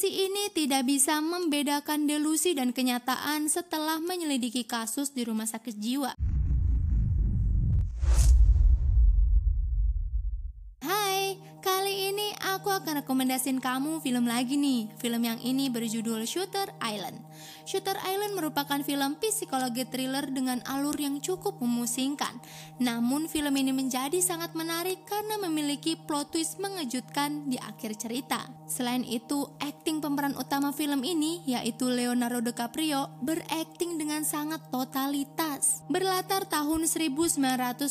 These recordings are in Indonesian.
Polisi ini tidak bisa membedakan delusi dan kenyataan setelah menyelidiki kasus di rumah sakit jiwa. Hai, kali ini aku akan rekomendasiin kamu film lagi nih. Film yang ini berjudul Shooter Island. Shooter Island merupakan film psikologi thriller dengan alur yang cukup memusingkan. Namun film ini menjadi sangat menarik karena memiliki plot twist mengejutkan di akhir cerita. Selain itu, akting pemeran utama film ini yaitu Leonardo DiCaprio berakting dengan sangat totalitas. Berlatar tahun 1954,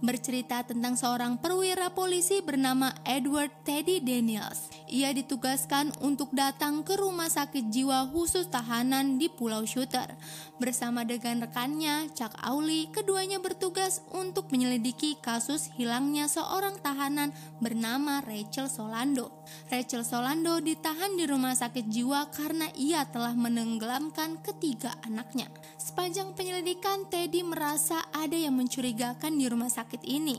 bercerita tentang seorang perwira polisi bernama Edward Teddy Daniels. Ia ditugaskan untuk datang ke rumah sakit jiwa khusus tahanan di Pulau Shooter. Bersama dengan rekannya, Chuck Auli, keduanya bertugas untuk menyelidiki kasus hilangnya seorang tahanan bernama Rachel Solando. Rachel Solando ditahan di rumah sakit jiwa karena ia telah menenggelamkan ketiga anaknya. Sepanjang penyelidikan, Teddy merasa ada yang mencurigakan di rumah sakit ini.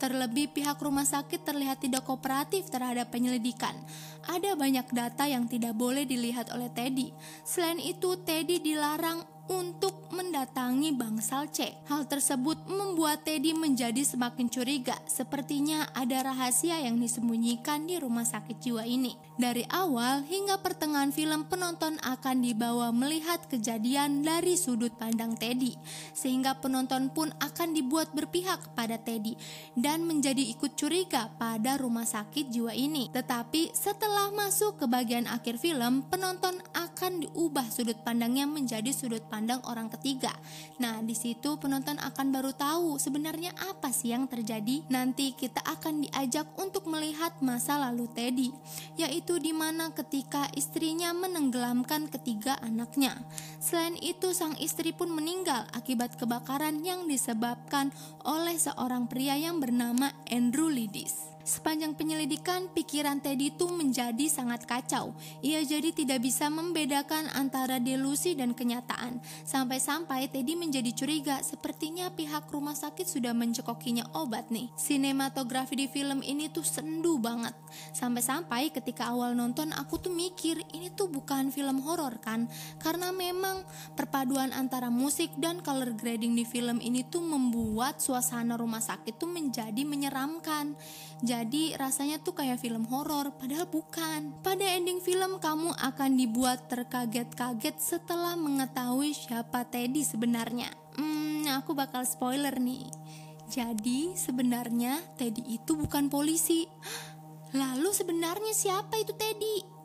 Terlebih pihak rumah sakit terlihat tidak kooperatif terhadap penyelidikan. Ada banyak data yang tidak boleh dilihat oleh Teddy. Selain itu, Teddy dilarang untuk mendatangi bangsal C. Hal tersebut membuat Teddy menjadi semakin curiga. Sepertinya ada rahasia yang disembunyikan di rumah sakit jiwa ini. Dari awal hingga pertengahan film penonton akan dibawa melihat kejadian dari sudut pandang Teddy sehingga penonton pun akan dibuat berpihak pada Teddy dan menjadi ikut curiga pada rumah sakit jiwa ini. Tetapi setelah masuk ke bagian akhir film, penonton akan diubah sudut pandangnya menjadi sudut pandang orang ketiga. Nah, di situ penonton akan baru tahu sebenarnya apa sih yang terjadi. Nanti kita akan diajak untuk melihat masa lalu Teddy, yaitu di mana ketika istrinya menenggelamkan ketiga anaknya. Selain itu, sang istri pun meninggal akibat kebakaran yang disebabkan oleh seorang pria yang bernama Andrew Lidis. Sepanjang penyelidikan, pikiran Teddy itu menjadi sangat kacau. Ia jadi tidak bisa membedakan antara delusi dan kenyataan. Sampai-sampai Teddy menjadi curiga, sepertinya pihak rumah sakit sudah mencekokinya obat nih. Sinematografi di film ini tuh sendu banget. Sampai-sampai ketika awal nonton aku tuh mikir, ini tuh bukan film horor kan? Karena memang perpaduan antara musik dan color grading di film ini tuh membuat suasana rumah sakit tuh menjadi menyeramkan. Jadi rasanya tuh kayak film horor, padahal bukan. Pada ending film kamu akan dibuat terkaget-kaget setelah mengetahui siapa Teddy sebenarnya. Hmm, aku bakal spoiler nih. Jadi sebenarnya Teddy itu bukan polisi. Lalu sebenarnya siapa itu Teddy?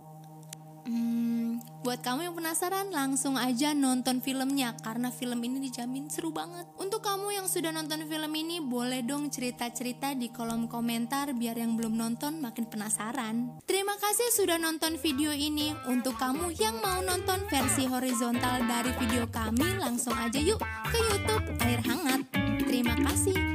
Buat kamu yang penasaran, langsung aja nonton filmnya karena film ini dijamin seru banget. Untuk kamu yang sudah nonton film ini, boleh dong cerita-cerita di kolom komentar biar yang belum nonton makin penasaran. Terima kasih sudah nonton video ini. Untuk kamu yang mau nonton versi horizontal dari video kami, langsung aja yuk ke YouTube Air Hangat. Terima kasih.